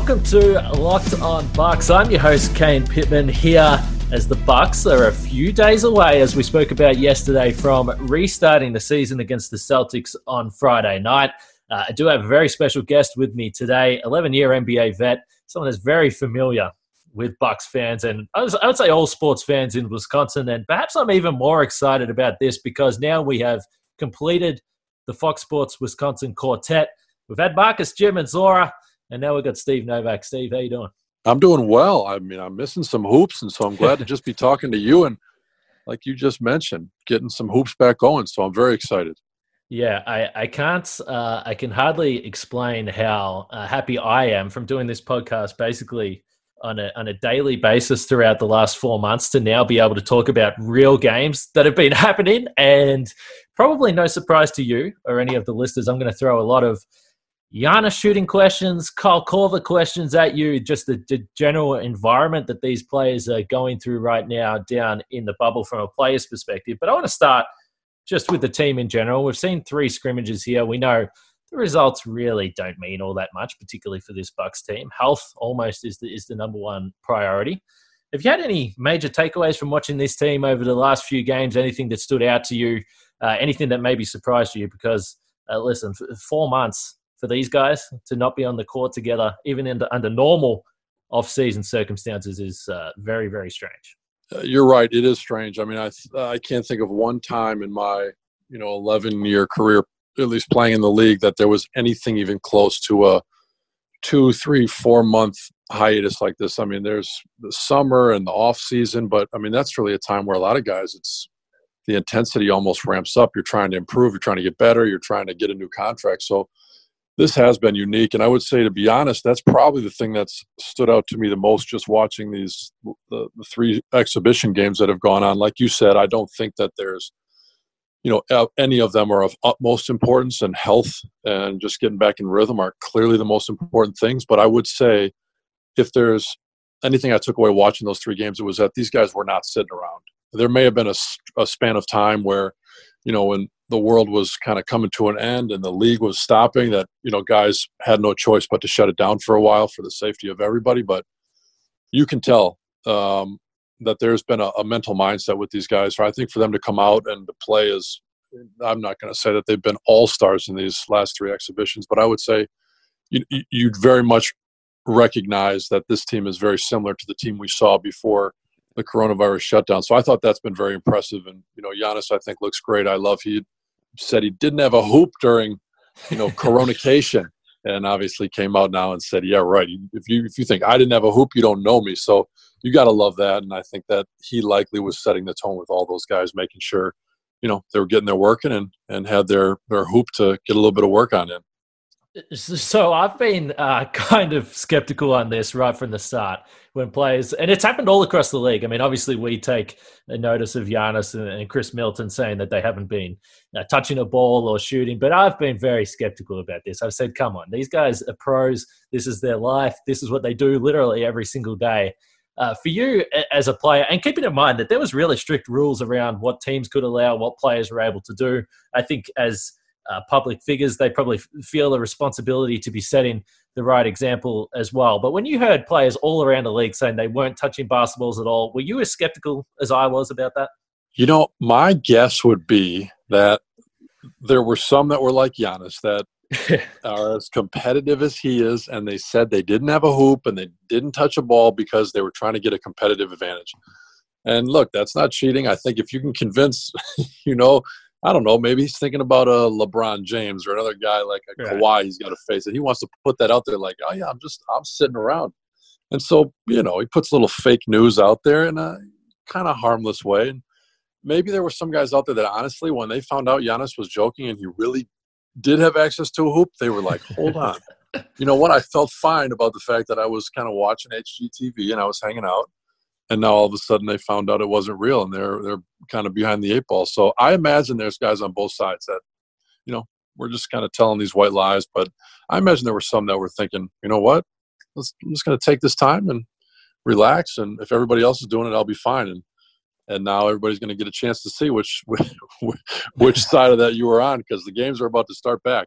Welcome to Locked On Bucks. I'm your host Kane Pittman here as the Bucks are a few days away, as we spoke about yesterday, from restarting the season against the Celtics on Friday night. Uh, I do have a very special guest with me today, 11-year NBA vet, someone that's very familiar with Bucks fans and I would say all sports fans in Wisconsin. And perhaps I'm even more excited about this because now we have completed the Fox Sports Wisconsin quartet. We've had Marcus, Jim, and Zora. And now we've got Steve Novak. Steve, how you doing? I'm doing well. I mean, I'm missing some hoops, and so I'm glad to just be talking to you and, like you just mentioned, getting some hoops back going. So I'm very excited. Yeah, I, I can't, uh, I can hardly explain how uh, happy I am from doing this podcast basically on a, on a daily basis throughout the last four months to now be able to talk about real games that have been happening. And probably no surprise to you or any of the listeners, I'm going to throw a lot of Giannis shooting questions, Kyle Korver questions at you, just the, the, general environment that these players are going through right now down in the bubble from a player's perspective. But I want to start just with the team in general. We've seen three scrimmages here. We know the results really don't mean all that much, particularly for this Bucks team. Health almost is the, is the number one priority. Have you had any major takeaways from watching this team over the last few games? Anything that stood out to you? Uh, anything that maybe surprised you? Because uh, listen, four months for these guys to not be on the court together, even in the, under normal off-season circumstances, is uh, very, very strange. Uh, you're right. It is strange. I mean, I I can't think of one time in my you know 11 year career, at least playing in the league, that there was anything even close to a two, three, four month hiatus like this. I mean, there's the summer and the off season, but I mean that's really a time where a lot of guys, it's the intensity almost ramps up. You're trying to improve. You're trying to get better. You're trying to get a new contract. So this has been unique and i would say to be honest that's probably the thing that's stood out to me the most just watching these the, the three exhibition games that have gone on. Like you said i don't think that there's you know any of them are of utmost importance and health and just getting back in rhythm are clearly the most important things. But i would say if there's anything i took away watching those three games it was that these guys were not sitting around. There may have been a, a span of time where you know when the world was kind of coming to an end and the league was stopping that you know guys had no choice but to shut it down for a while for the safety of everybody but you can tell um, that there's been a, a, mental mindset with these guys so i think for them to come out and to play is i'm not going to say that they've been all stars in these last three exhibitions but i would say you, you'd very much recognize that this team is very similar to the team we saw before the coronavirus shutdown. So I thought that's been very impressive. And you know, Giannis, I think looks great. I love he said he didn't have a hoop during, you know, coronation, and obviously came out now and said, "Yeah, right. If you if you think I didn't have a hoop, you don't know me." So you got to love that, and I think that he likely was setting the tone with all those guys, making sure, you know, they were getting their working and and had their their hoop to get a little bit of work on in. So I've been uh, kind of skeptical on this right from the start when players, and it's happened all across the league. I mean, obviously we take a notice of Giannis and, Khris Middleton saying that they haven't been uh, touching a ball or shooting, but I've been very skeptical about this. I've said, come on, these guys are pros. This is their life. This is what they do literally every single day. Uh, for you as a player, and keeping in mind that there was really strict rules around what teams could allow, what players were able to do. I think as uh, public figures, they probably feel a responsibility to be setting the right example as well. But when you heard players all around the league saying they weren't touching basketballs at all, were you as skeptical as I was about that? You know, my guess would be that there were some that were like Giannis that are as competitive as he is, and they said they didn't have a hoop and they didn't touch a ball because they were trying to get a competitive advantage. And look, that's not cheating. I think if you can convince, you know, I don't know, maybe he's thinking about a LeBron James or another guy like a right. Kawhi he's got to face it. He wants to put that out there like, oh yeah, I'm just I'm sitting around. And so, you know, he puts a little fake news out there in a kind of harmless way. And maybe there were some guys out there that honestly, when they found out Giannis was joking and he really did have access to a hoop, they were like, hold on. you know what? I felt fine about the fact that I was kind of watching HGTV and I was hanging out. And now all of a sudden they found out it wasn't real and they're they're kind of behind the eight ball. So I imagine there's guys on both sides that, you know, we're just kind of telling these white lies. But I imagine there were some that were thinking, you know what? Let's, I'm just going to take this time and relax. And if everybody else is doing it, I'll be fine. And and now everybody's going to get a chance to see which which side of that you were on because the games are about to start back.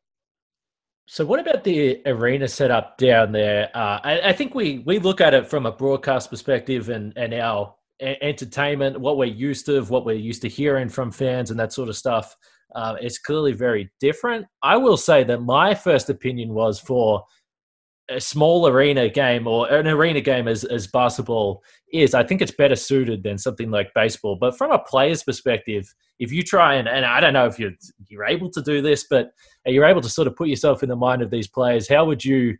So, what about the arena setup down there? Uh, I, I, think we we look at it from a broadcast perspective and and our entertainment, what we're used to, what we're used to hearing from fans, and that sort of stuff. Uh, it's clearly very different. I will say that my first opinion was for a small arena game or an arena game as, as basketball is, I think it's better suited than something like baseball. But from a player's perspective, if you try and, and I don't know if you're, you're able to do this, but you're able to sort of put yourself in the mind of these players, how would you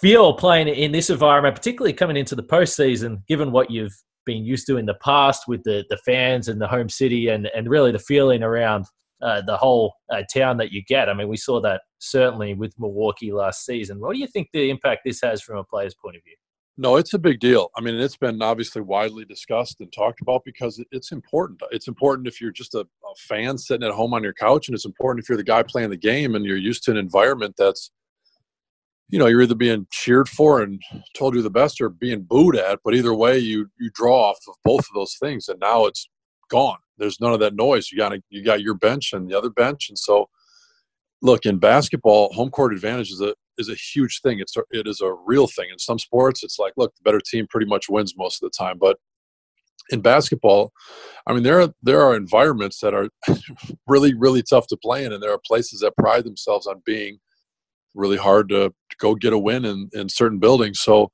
feel playing in this environment, particularly coming into the postseason, given what you've been used to in the past with the, the fans and the home city and, and really the feeling around uh, the whole uh, town that you get. I mean, we saw that certainly with Milwaukee last season. What do you think the impact this has from a player's point of view? No, it's a big deal. I mean, it's been obviously widely discussed and talked about because it's important. It's important if you're just a, a, fan sitting at home on your couch, and it's important if you're the guy playing the game and you're used to an environment that's, you know, you're either being cheered for and told you're the best or being booed at. But either way, you you draw off of both of those things, and now it's gone. There's none of that noise. You got you got your bench and the other bench, and so look in basketball, home court advantage is a is a huge thing. It's a, it is a real thing. In some sports, it's like look, the better team pretty much wins most of the time, but in basketball, I mean there are there are environments that are really really tough to play in, and there are places that pride themselves on being really hard to, to go get a win in in certain buildings. So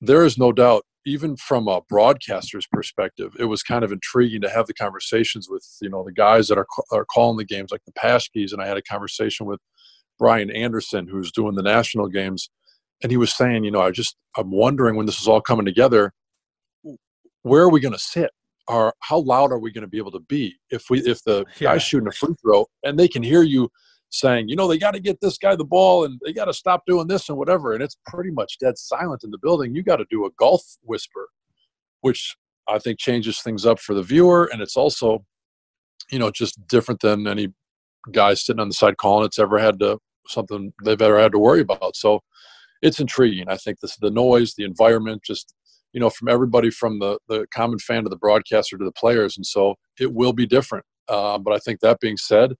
there is no doubt even from a broadcaster's perspective, it was kind of intriguing to have the conversations with you know the guys that are are calling the games, like the Paschkes, and I had a conversation with Brian Anderson, who's doing the national games, and he was saying, you know, I just I'm wondering when this is all coming together, where are we going to sit? Or how loud are we going to be able to be if we if the yeah. guy's shooting a free throw and they can hear you saying, you know, they got to get this guy the ball and they got to stop doing this and whatever. And it's pretty much dead silent in the building. You got to do a golf whisper, which I think changes things up for the viewer. And it's also, you know, just different than any guy sitting on the side calling it's ever had to something they've ever had to worry about. So it's intriguing. I think this the noise, the environment, just you know, from everybody from the the common fan to the broadcaster to the players, and so it will be different. Uh, but I think that being said,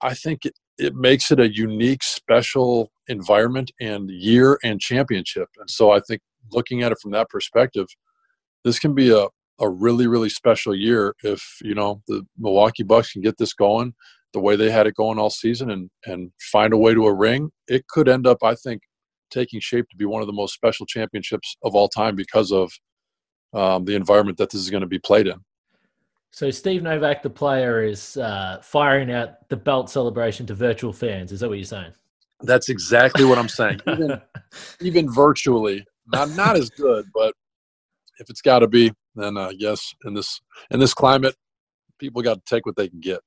I think it, it makes it a unique, special environment and year and championship. And so I think looking at it from that perspective, this can be a, a really, really special year if, you know, the Milwaukee Bucks can get this going the way they had it going all season and, and find a way to a ring. It could end up, I think, taking shape to be one of the most special championships of all time because of um, the environment that this is going to be played in. So Steve Novak, the player, is uh, firing out the belt celebration to virtual fans. Is that what you're saying? That's exactly what I'm saying. Even, even virtually, not not as good, but if it's got to be, then uh, yes, in this in this climate, people got to take what they can get.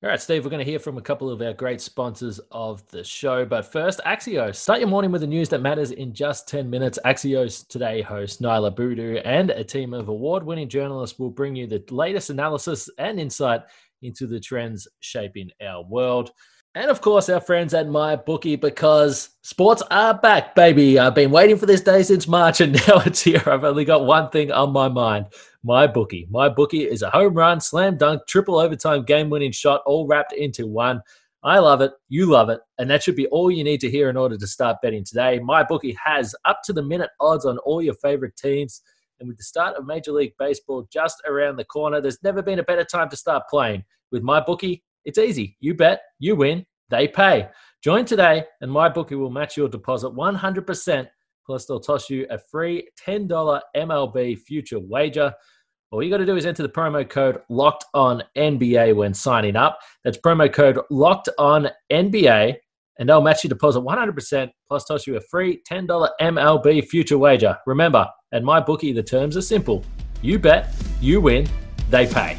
All right, Steve, we're going to hear from a couple of our great sponsors of the show. But first, Axios. Start your morning with the news that matters in just 10 minutes. Axios Today host Niala Boodhoo and a team of award winning journalists will bring you the latest analysis and insight into the trends shaping our world. And of course, our friends at MyBookie, because sports are back, baby. I've been waiting for this day since March and now it's here. I've only got one thing on my mind MyBookie. My bookie is a home run, slam dunk, triple overtime game winning shot all wrapped into one. I love it. You love it. And that should be all you need to hear in order to start betting today. My bookie has up to the minute odds on all your favorite teams. And with the start of Major League Baseball just around the corner, there's never been a better time to start playing. With MyBookie, it's easy. You bet, you win, they pay. Join today, and MyBookie will match your deposit 100%. Plus, they'll toss you a free $10 MLB future wager. All you got to do is enter the promo code locked on NBA when signing up. That's promo code locked on NBA, and they'll match your deposit 100% plus toss you a free $10 MLB future wager. Remember, at MyBookie, the terms are simple you bet, you win, they pay.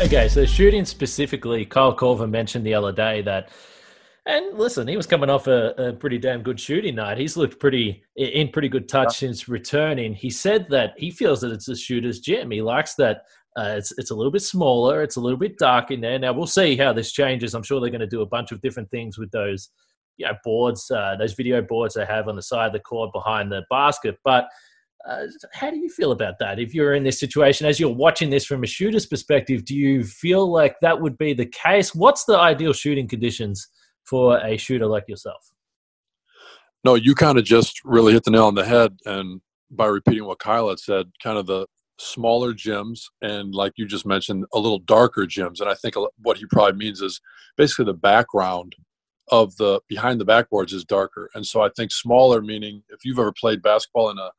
Okay, so shooting specifically, Kyle Korver mentioned the other day that and listen, he was coming off a, a pretty damn good shooting night. He's looked pretty in pretty good touch since returning. He said that he feels that it's a shooter's gym. He likes that uh, it's it's a little bit smaller, it's a little bit dark in there. Now we'll see how this changes. I'm sure they're going to do a bunch of different things with those, you know, boards, uh, those video boards they have on the side of the court behind the basket, but uh, how do you feel about that? If you're in this situation, as you're watching this from a shooter's perspective, do you feel like that would be the case? What's the ideal shooting conditions for a shooter like yourself? No, you kind of just really hit the nail on the head. And by repeating what Kyle had said, kind of the smaller gyms and, like you just mentioned, a little darker gyms. And I think what he probably means is basically the background of the behind the backboards is darker. And so I think smaller, meaning if you've ever played basketball in a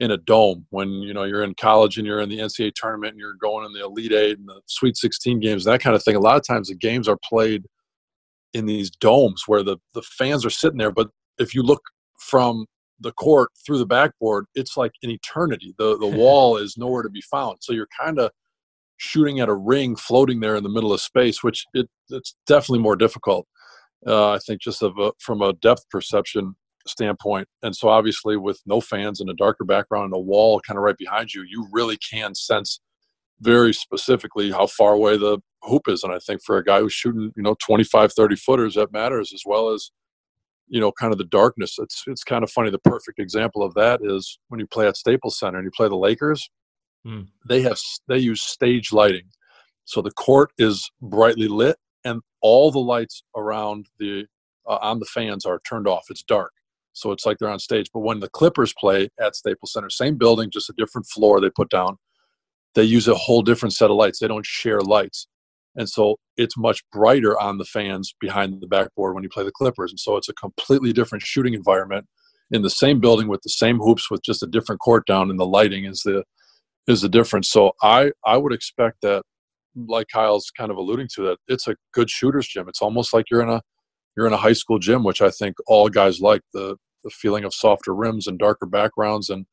in a dome when you know you're in college and you're in the NCAA tournament and you're going in the Elite Eight and the Sweet 16 games, that kind of thing. A lot of times the games are played in these domes where the the fans are sitting there, but if you look from the court through the backboard, it's like an eternity. The the wall is nowhere to be found. So you're kind of shooting at a ring floating there in the middle of space, which it, it's definitely more difficult. Uh, I think just of a, from a depth perception standpoint. And so, obviously, with no fans and a darker background and a wall kind of right behind you, you really can sense very specifically how far away the hoop is. And I think for a guy who's shooting, you know, 25, 30 footers, that matters as well as, you know, kind of the darkness. It's, it's kind of funny. The perfect example of that is when you play at Staples Center and you play the Lakers, mm. they have, they use stage lighting. So the court is brightly lit and all the lights around the, uh, on the fans are turned off. It's dark so it's like they're on stage. But when the Clippers play at Staples Center, same building, just a different floor they put down, they use a whole different set of lights. They don't share lights. And so it's much brighter on the fans behind the backboard when you play the Clippers. And so it's a completely different shooting environment in the same building with the same hoops with just a different court down and the lighting is the is the difference. So I I would expect that like Kyle's kind of alluding to that it's a good shooter's gym. It's almost like you're in a you're in a high school gym, which I think all guys like the the feeling of softer rims and darker backgrounds and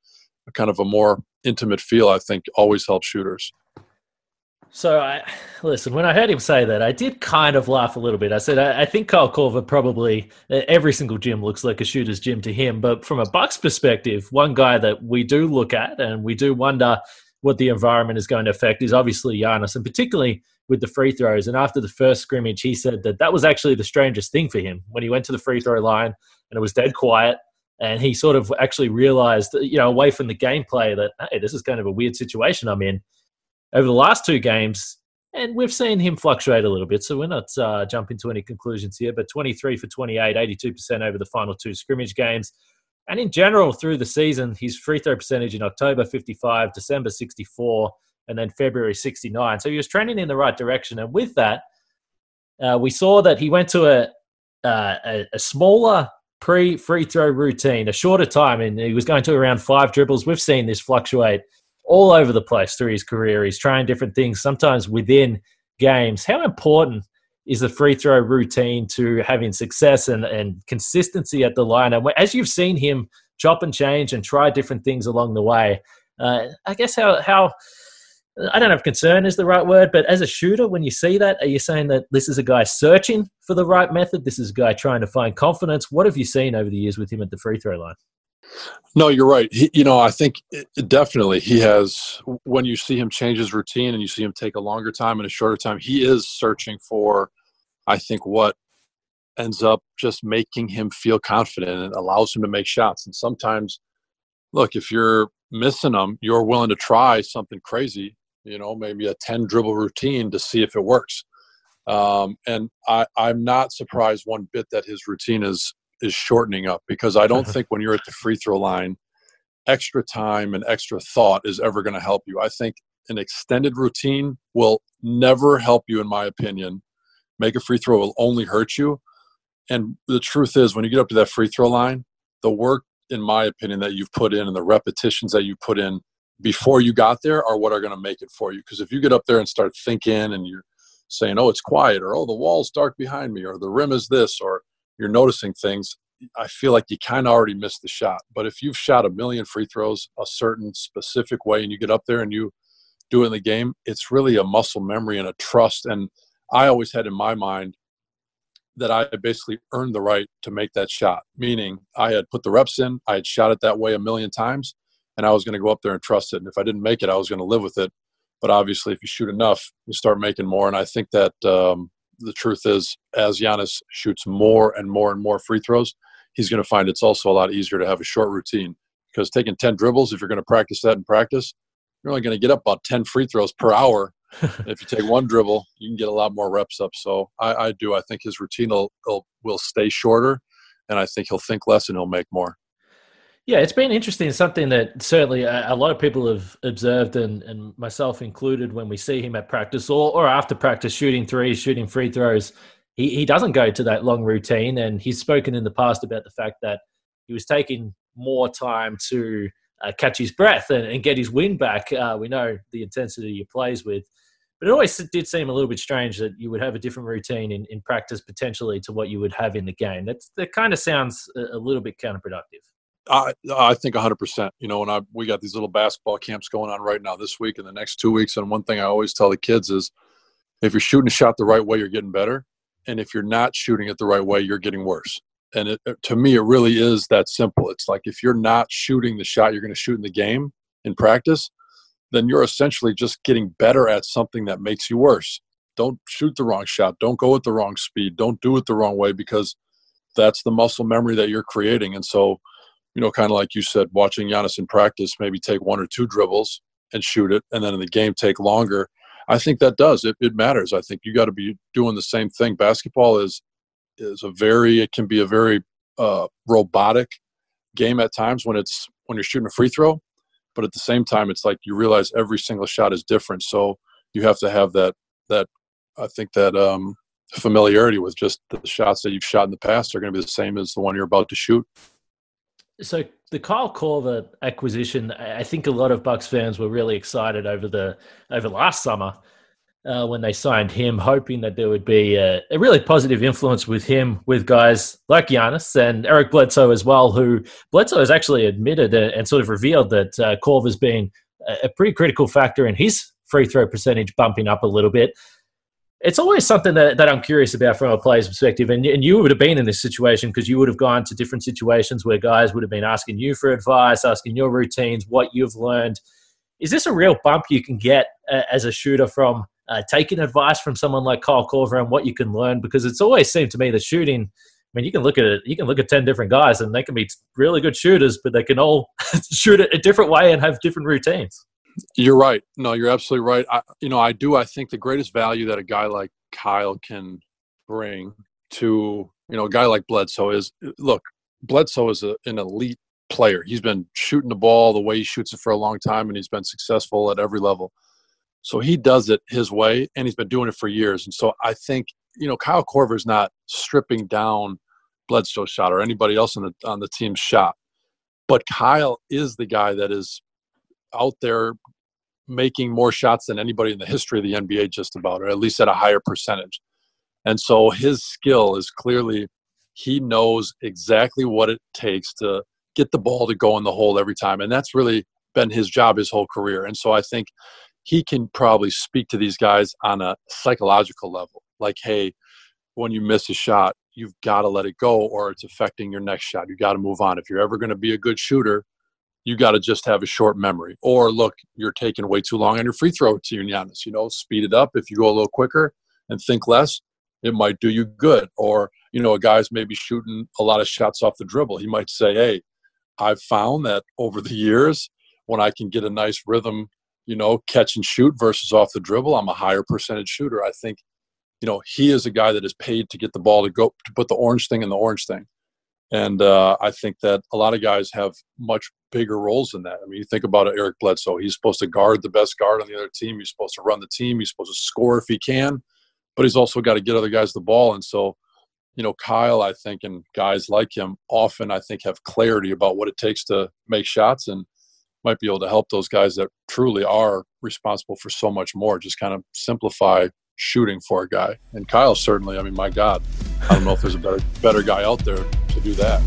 kind of a more intimate feel. I think always helps shooters. So I listen. When I heard him say that, I did kind of laugh a little bit. I said, I, I think Kyle Korver probably every single gym looks like a shooter's gym to him. But from a Bucks perspective, one guy that we do look at and we do wonder what the environment is going to affect is obviously Giannis, and particularly with the free throws. And after the first scrimmage, he said that that was actually the strangest thing for him when he went to the free throw line and it was dead quiet. And he sort of actually realized, you know, away from the gameplay, that hey, this is kind of a weird situation I'm in. Over the last two games, and we've seen him fluctuate a little bit, so we're not uh, jumping to any conclusions here. But 23 for 28, 82% over the final two scrimmage games. And in general, through the season, his free throw percentage in October 55, December 64, and then February 69. So he was trending in the right direction. And with that, uh, we saw that he went to a, uh, a, a, smaller pre free throw routine, a shorter time, and he was going to around five dribbles. We've seen this fluctuate all over the place through his career. He's trying different things, sometimes within games. How important is the free throw routine to having success and, and consistency at the line? And as you've seen him chop and change and try different things along the way, uh, I guess how how I don't know if concern is the right word, but as a shooter, when you see that, are you saying that this is a guy searching for the right method? This is a guy trying to find confidence. What have you seen over the years with him at the free throw line? No, you're right. He, you know, I think it, definitely he has. When you see him change his routine and you see him take a longer time and a shorter time, he is searching for, I think, what ends up just making him feel confident and allows him to make shots. And sometimes, look, if you're missing them, you're willing to try something crazy you know, maybe a 10 dribble routine to see if it works. Um, and I, I'm not surprised one bit that his routine is is shortening up because I don't think when you're at the free throw line, extra time and extra thought is ever going to help you. I think an extended routine will never help you, in my opinion. Make a free throw will only hurt you. And the truth is, when you get up to that free throw line, the work, in my opinion, that you've put in and the repetitions that you've put in before you got there are what are going to make it for you. Because if you get up there and start thinking and you're saying, oh, it's quiet, or oh, the wall's dark behind me, or the rim is this, or you're noticing things, I feel like you kind of already missed the shot. But if you've shot a million free throws a certain specific way and you get up there and you do it in the game, it's really a muscle memory and a trust. And I always had in my mind that I basically earned the right to make that shot, meaning I had put the reps in, I had shot it that way a million times, and I was going to go up there and trust it. And if I didn't make it, I was going to live with it. But obviously, if you shoot enough, you start making more. And I think that um, the truth is, as Giannis shoots more and more and more free throws, he's going to find it's also a lot easier to have a short routine because taking 10 dribbles, if you're going to practice that in practice, you're only going to get up about 10 free throws per hour. if you take one dribble, you can get a lot more reps up. So I, I do. I think his routine will, will, will stay shorter, and I think he'll think less and he'll make more. Yeah, it's been interesting. Something that certainly a, a lot of people have observed, and, and, myself included, when we see him at practice or, or after practice shooting threes, shooting free throws, he, he doesn't go to that long routine. And he's spoken in the past about the fact that he was taking more time to uh, catch his breath and, and, get his wind back. Uh, we know the intensity he plays with. But it always did seem a little bit strange that you would have a different routine in, in practice potentially to what you would have in the game. That's, that kind of sounds a, a little bit counterproductive. I, I think 100%. You know, when I we got these little basketball camps going on right now this week and the next two weeks, and one thing I always tell the kids is, if you're shooting a shot the right way, you're getting better, and if you're not shooting it the right way, you're getting worse. And it, to me it really is that simple. It's like if you're not shooting the shot you're going to shoot in the game in practice then you're essentially just getting better at something that makes you worse. Don't shoot the wrong shot. Don't go at the wrong speed. Don't do it the wrong way because that's the muscle memory that you're creating. And so you know kind of like you said watching Giannis in practice maybe take one or two dribbles and shoot it and then in the game take longer. I think that does. It, it matters I think. You got to be doing the same thing. Basketball is is a very it can be a very uh, robotic game at times when it's when you're shooting a free throw but at the same time it's like you realize every single shot is different. So you have to have that that i think that um familiarity with just the shots that you've shot in the past are going to be the same as the one you're about to shoot so the Kyle Korver acquisition, I think a lot of Bucks fans were really excited over the over last summer uh, when they signed him, hoping that there would be a, a, really positive influence with him, with guys like Giannis and Eric Bledsoe as well, who Bledsoe has actually admitted and sort of revealed that uh, Korver has been a pretty critical factor in his free throw percentage bumping up a little bit. It's always something that, that I'm curious about from a player's perspective. And, and you would have been in this situation because you would have gone to different situations where guys would have been asking you for advice, asking your routines, what you've learned. Is this a real bump you can get uh, as a shooter from uh, taking advice from someone like Kyle Korver and what you can learn because it's always seemed to me that shooting. I mean, you can look at it. You can look at ten different guys, and they can be really good shooters, but they can all shoot it a different way and have different routines. You're right. No, you're absolutely right. I, you know, I do. I think the greatest value that a guy like Kyle can bring to you know a guy like Bledsoe is look. Bledsoe is a, an elite player. He's been shooting the ball the way he shoots it for a long time, and he's been successful at every level. So he does it his way, and he's been doing it for years. And so I think you know Kyle Korver is not stripping down Bledsoe's shot or anybody else on the on the team's shot, but Kyle is the guy that is out there making more shots than anybody in the history of the NBA, just about, or at least at a higher percentage. And so his skill is clearly he knows exactly what it takes to get the ball to go in the hole every time, and that's really been his job his whole career. And so I think he can probably speak to these guys on a psychological level like hey when you miss a shot you've got to let it go or it's affecting your next shot you got to move on if you're ever going to be a good shooter you got to just have a short memory or look you're taking way too long on your free throw to Giannis. you know speed it up if you go a little quicker and think less it might do you good or you know a guy's maybe shooting a lot of shots off the dribble he might say hey i've found that over the years when i can get a nice rhythm you know, catch and shoot versus off the dribble. I'm a higher percentage shooter. I think, you know, he is a guy that is paid to get the ball to go to put the orange thing in the orange thing. And uh, I think that a lot of guys have much bigger roles in that. I mean, you think about Eric Bledsoe. He's supposed to guard the best guard on the other team. He's supposed to run the team. He's supposed to score if he can, but he's also got to get other guys the ball. And so, you know, Kyle, I think, and guys like him often, I think, have clarity about what it takes to make shots. And might be able to help those guys that truly are responsible for so much more. Just kind of simplify shooting for a guy. And Kyle certainly, I mean, my God, I don't know if there's a better better guy out there to do that.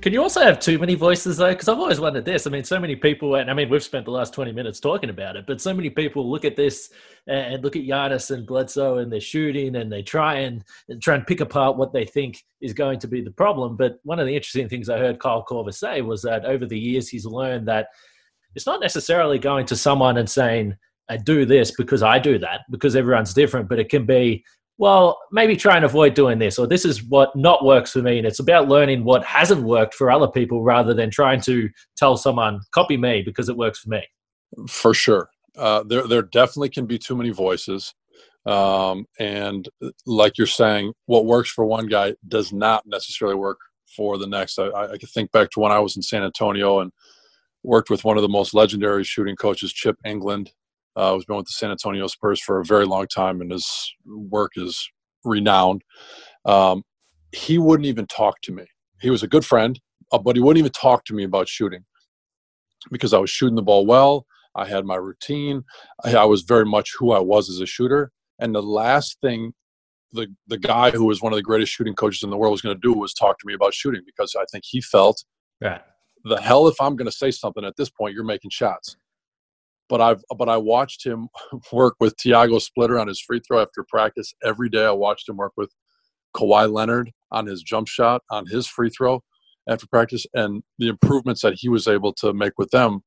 Can you also have too many voices though? Because I've always wondered this. I mean, so many people, and I mean, we've spent the last twenty minutes talking about it, but so many people look at this and look at Giannis and Bledsoe and they're shooting and they try and try and pick apart what they think is going to be the problem. But one of the interesting things I heard Kyle Korver say was that over the years he's learned that it's not necessarily going to someone and saying, I do this because I do that, because everyone's different, but it can be, well, maybe try and avoid doing this, or this is what not works for me. And it's about learning what hasn't worked for other people rather than trying to tell someone, copy me because it works for me. For sure. Uh, there, there definitely can be too many voices. Um, and like you're saying, what works for one guy does not necessarily work for the next. I, I can think back to when I was in San Antonio and worked with one of the most legendary shooting coaches, Chip Engelland, uh, has been with the San Antonio Spurs for a very long time, and his work is renowned. Um, he wouldn't even talk to me. He was a good friend, uh, but he wouldn't even talk to me about shooting because I was shooting the ball well. I had my routine. I, I was very much who I was as a shooter. And the last thing the the guy who was one of the greatest shooting coaches in the world was going to do was talk to me about shooting because I think he felt, right. The hell if I'm going to say something at this point, you're making shots but I've but I watched him work with Tiago Splitter on his free throw after practice every day. I watched him work with Kawhi Leonard on his jump shot on his free throw after practice, and the improvements that he was able to make with them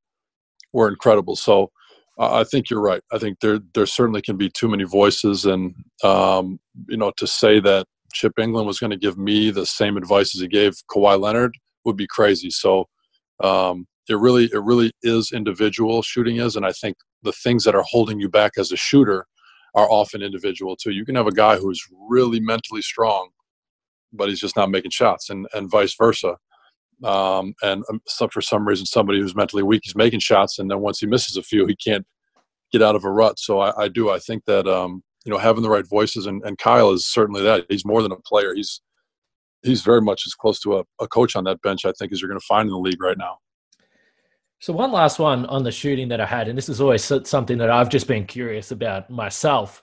were incredible. So uh, I think you're right. I think there there certainly can be too many voices, and um, you know to say that Chip Engelland was going to give me the same advice as he gave Kawhi Leonard would be crazy. So um, it really it really is individual shooting is and i think the things that are holding you back as a shooter are often individual too. You can have a guy who's really mentally strong but he's just not making shots and and vice versa. Um, and um, so for some reason somebody who's mentally weak is making shots and then once he misses a few he can't get out of a rut. So i, I do i think that um, you know having the right voices and, and kyle is certainly that. He's more than a player. He's he's very much as close to a, a coach on that bench i think as you're going to find in the league right now so one last one on the shooting that I had, and this is always something that I've just been curious about myself.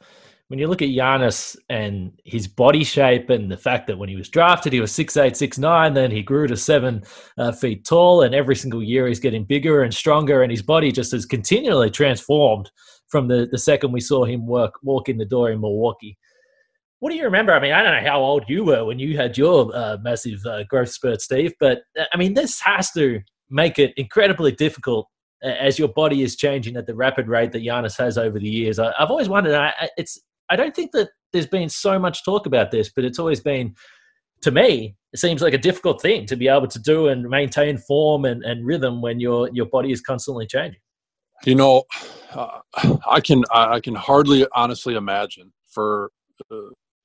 When you look at Giannis and his body shape and the fact that when he was drafted, he was six eight, six nine, then he grew to seven uh, feet tall, and every single year he's getting bigger and stronger, and his body just has continually transformed from the, the second we saw him work walk in the door in Milwaukee. What do you remember? I mean, I don't know how old you were when you had your uh, massive uh, growth spurt, Steve, but uh, I mean, this has to make it incredibly difficult as your body is changing at the rapid rate that Giannis has over the years. I, have always wondered. I, it's I don't think that there's been so much talk about this, but it's always been to me. It seems like a difficult thing to be able to do and maintain form and, and rhythm when your your body is constantly changing. You know, uh, I can I can hardly honestly imagine for uh,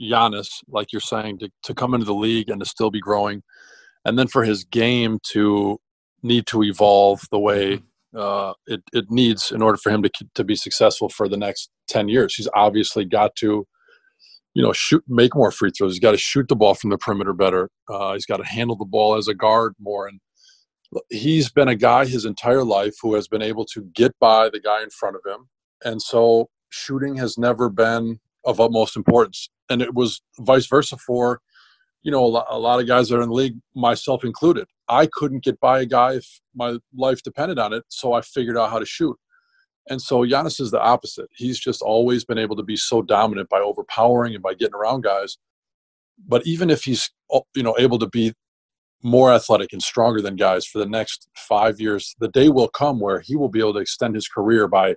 Giannis, like you're saying, to, to come into the league and to still be growing, and then for his game to need to evolve the way uh, it, it needs in order for him to, to be successful for the next 10 years. He's obviously got to, you know, shoot, make more free throws. He's got to shoot the ball from the perimeter better. Uh, he's got to handle the ball as a guard more. And he's been a guy his entire life who has been able to get by the guy in front of him. And so shooting has never been of utmost importance. And it was vice versa for you know, a lot, a lot of guys that are in the league, myself included. I couldn't get by a guy if my life depended on it, so I figured out how to shoot. And so Giannis is the opposite. He's just always been able to be so dominant by overpowering and by getting around guys. But even if he's uh, you know able to be more athletic and stronger than guys for the next five years, the day will come where he will be able to extend his career by,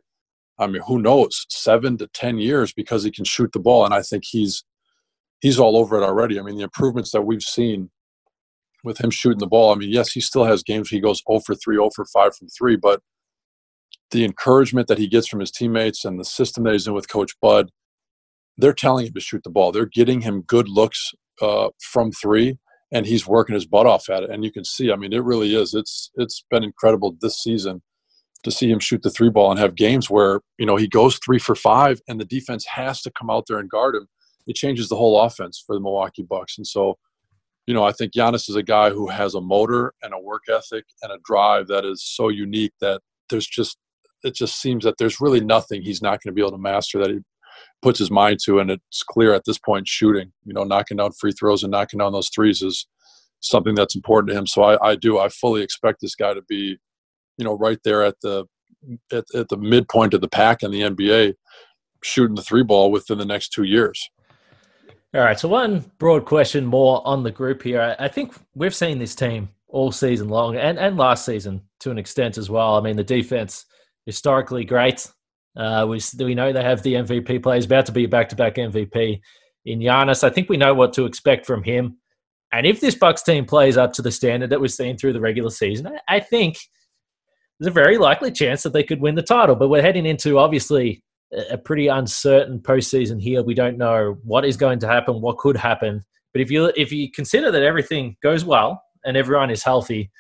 I mean, who knows, seven to ten years because he can shoot the ball. And I think he's he's all over it already. I mean, the improvements that we've seen with him shooting the ball. I mean, yes, he still has games he goes 0 for 3, 0 for 5 from 3, but the encouragement that he gets from his teammates and the system that he's in with Coach Bud, they're telling him to shoot the ball. They're getting him good looks uh, from three, and he's working his butt off at it. And you can see, I mean, it really is. It's it's been incredible this season to see him shoot the three ball and have games where you know he goes three for five, and the defense has to come out there and guard him it changes the whole offense for the Milwaukee Bucks. And so, you know, I think Giannis is a guy who has a motor and a work ethic and a drive that is so unique that there's just it just seems that there's really nothing he's not going to be able to master that he puts his mind to and it's clear at this point shooting you know knocking down free throws and knocking down those threes is something that's important to him. So I, I do. I fully expect this guy to be, you know, right there at the at, at the midpoint of the pack in the NBA, shooting the three ball within the next two years. All right. So one broad question more on the group here. I think we've seen this team all season long and, and last season to an extent as well. I mean, the defense historically great. Uh, we, we know they have the MVP players about to be a back to back MVP in Giannis. I think we know what to expect from him. And if this Bucks team plays up to the standard that we've seen through the regular season, I, I think there's a very likely chance that they could win the title. But we're heading into obviously a pretty uncertain postseason here. We don't know what is going to happen, what could happen. But if you if you consider that everything goes well and everyone is healthy,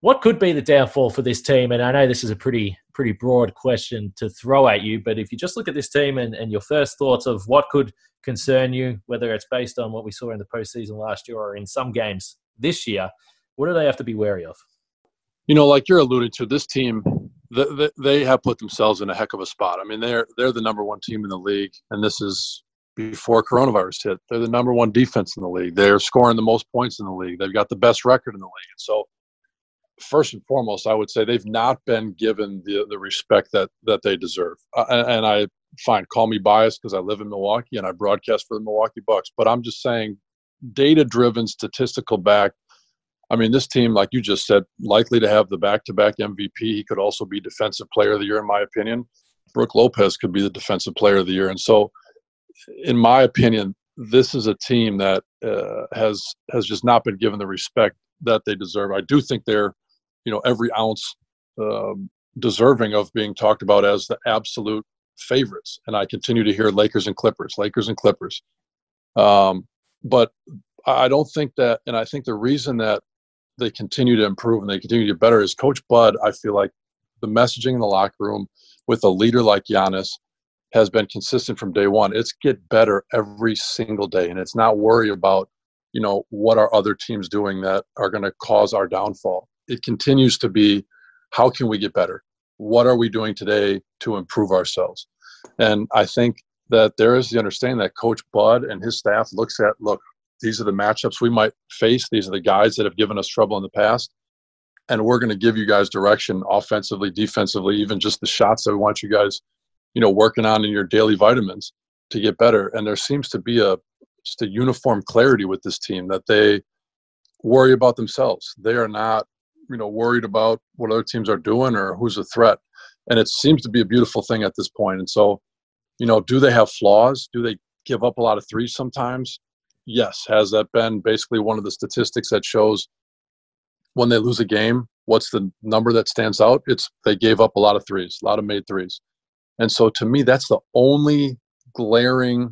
what could be the downfall for this team? And I know this is a pretty pretty broad question to throw at you, but if you just look at this team and, and your first thoughts of what could concern you, whether it's based on what we saw in the postseason last year or in some games this year, what do they have to be wary of? You know, like you're alluding to, this team they have put themselves in a heck of a spot. I mean, they're they're the number one team in the league, and this is before coronavirus hit. They're the number one defense in the league. They're scoring the most points in the league. They've got the best record in the league. And So, first and foremost, I would say they've not been given the the respect that that they deserve. Uh, and, and I fine, call me biased because I live in Milwaukee and I broadcast for the Milwaukee Bucks. But I'm just saying, data driven, statistical back. I mean, this team, like you just said, likely to have the back to back MVP. He could also be Defensive Player of the Year, in my opinion. Brook Lopez could be the Defensive Player of the Year. And so, in my opinion, this is a team that uh, has has just not been given the respect that they deserve. I do think they're, you know, every ounce um, deserving of being talked about as the absolute favorites, and I continue to hear Lakers and Clippers, Lakers and Clippers. Um, but I don't think that, and I think the reason that they continue to improve and they continue to get better is Coach Bud. I feel like the messaging in the locker room with a leader like Giannis has been consistent from day one. It's get better every single day, and it's not worry about you know what are other teams doing that are going to cause our downfall. It continues to be how can we get better? what are we doing today to improve ourselves? And I think that there is the understanding that Coach Bud and his staff looks at look, these are the matchups we might face. These are the guys that have given us trouble in the past. And we're going to give you guys direction offensively, defensively, even just the shots that we want you guys, you know, working on in your daily vitamins to get better. And there seems to be a just a uniform clarity with this team that they worry about themselves. They are not you know worried about what other teams are doing or who's a threat and it seems to be a beautiful thing at this point. and so you know do they have flaws do they give up a lot of threes sometimes yes has that been basically one of the statistics that shows when they lose a game what's the number that stands out? It's they gave up a lot of threes a lot of made threes. And so to me that's the only glaring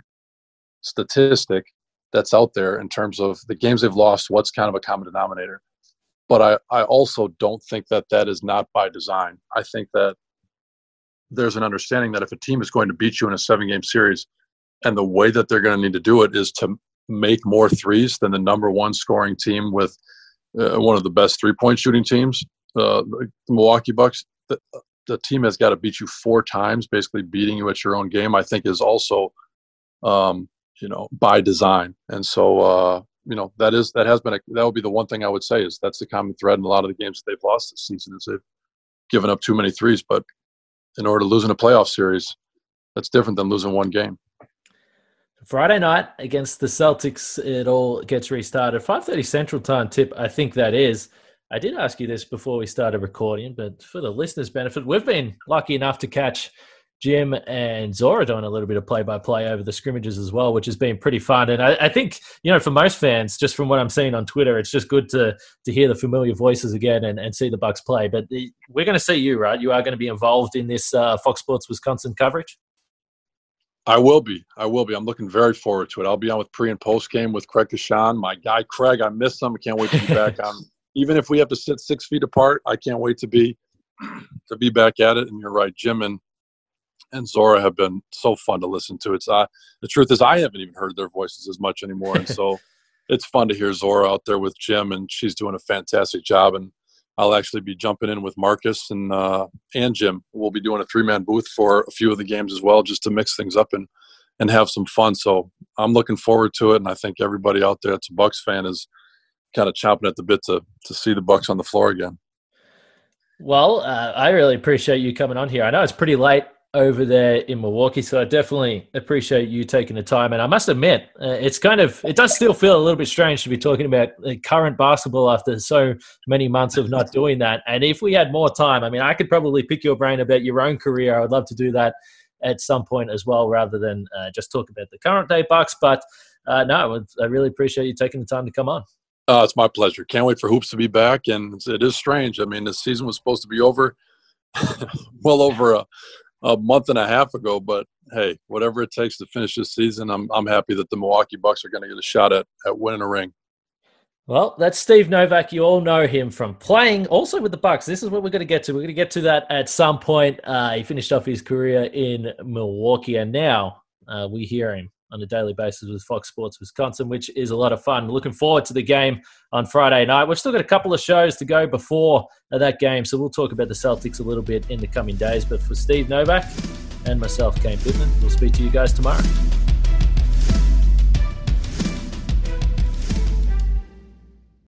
statistic that's out there in terms of the games they've lost what's kind of a common denominator. But I, I also don't think that that is not by design. I think that there's an understanding that if a team is going to beat you in a seven game series, and the way that they're going to need to do it is to make more threes than the number one scoring team with uh, one of the best three point shooting teams, uh, the Milwaukee Bucks. The, the team has got to beat you four times, basically beating you at your own game. I think is also, um, you know, by design. And so, uh, you know that is that has been a, that would be the one thing I would say is that's the common thread in a lot of the games that they've lost this season is they've given up too many threes. But in order to lose in a playoff series, that's different than losing one game. Friday night against the Celtics, it all gets restarted. Five thirty Central Time tip. I think that is. I did ask you this before we started recording, but for the listeners' benefit, we've been lucky enough to catch Jim and Zora doing a little bit of play by play over the scrimmages as well, which has been pretty fun. And I, I, think, you know, for most fans, just from what I'm seeing on Twitter, it's just good to to hear the familiar voices again and, and see the Bucks play. But the, we're going to see you, right? You are going to be involved in this uh, Fox Sports Wisconsin coverage. I will be. I will be. I'm looking very forward to it. I'll be on with pre and post game with Craig Coshun, my guy Craig. I miss him. I can't wait to be back on. Even if we have to sit six feet apart, I can't wait to be to be back at it. And you're right, Jim and and Zora have been so fun to listen to. It's uh, the truth is I haven't even heard their voices as much anymore, and so it's fun to hear Zora out there with Jim, and she's doing a fantastic job. And I'll actually be jumping in with Marcus and uh, and Jim. We'll be doing a three man booth for a few of the games as well, just to mix things up and and have some fun. So I'm looking forward to it, and I think everybody out there that's a Bucks fan is kind of chomping at the bit to to see the Bucks on the floor again. Well, uh, I really appreciate you coming on here. I know it's pretty late over there in Milwaukee, so I definitely appreciate you taking the time. And I must admit, uh, it's kind of it does still feel a little bit strange to be talking about current basketball after so many months of not doing that. And if we had more time, I mean, I could probably pick your brain about your own career. I would love to do that at some point as well, rather than uh, just talk about the current day Bucks. But uh, no, I really appreciate you taking the time to come on. Uh, it's my pleasure. Can't wait for hoops to be back, and it is strange. I mean, the season was supposed to be over well over a, a month and a half ago, but hey, whatever it takes to finish this season, I'm I'm happy that the Milwaukee Bucks are going to get a shot at at winning a ring. Well, that's Steve Novak. You all know him from playing also with the Bucks. This is what we're going to get to. We're going to get to that at some point. Uh, he finished off his career in Milwaukee, and now uh, we hear him on a daily basis with Fox Sports Wisconsin, which is a lot of fun. Looking forward to the game on Friday night. We've still got a couple of shows to go before that game, so we'll talk about the Celtics a little bit in the coming days. But for Steve Novak and myself, Kane Pittman, we'll speak to you guys tomorrow.